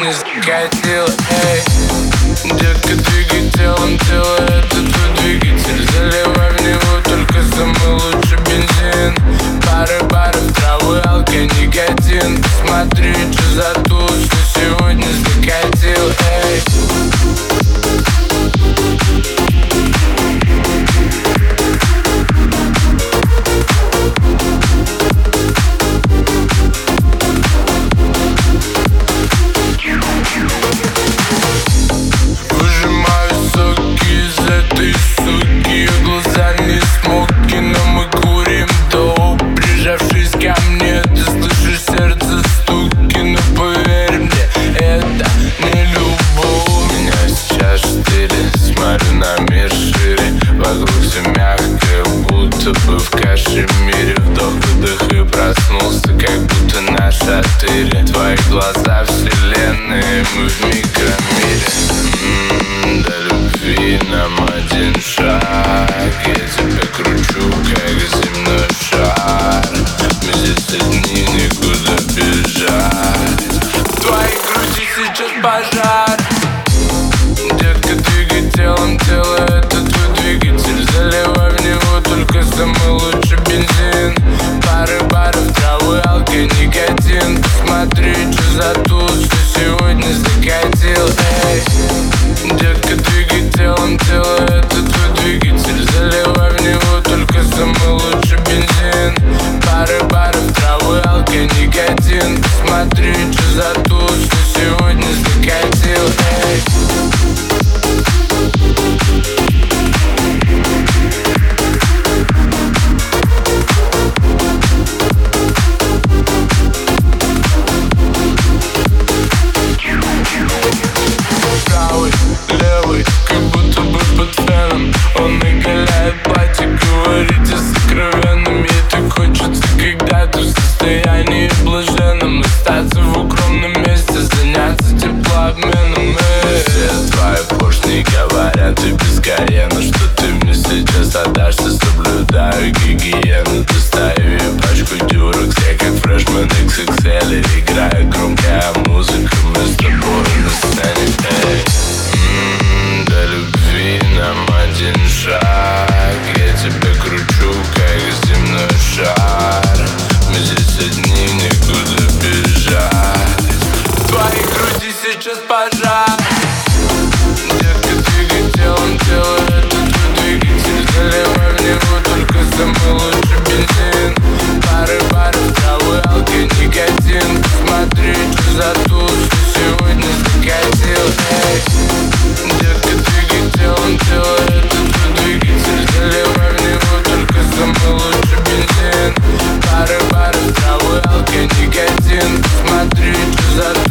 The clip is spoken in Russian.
не закатил, эй Детка, ты хотел, делай мои глаза вселенной Мы в миг До любви нам один шаг. Натуралки, никотин Смотри, что за тур сейчас пожар? Девка, двигатель, он это твой двигатель? Заливай в него только самый лучший бензин. Пары баров, травы, алки, никотин. Смотри, что за туз, что сегодня закатил. Эй, девка, двигатель, он это твой двигатель? Заливай в него только самый лучший бензин. Пары баров, травы, алки, никотин. Смотри, что за туз,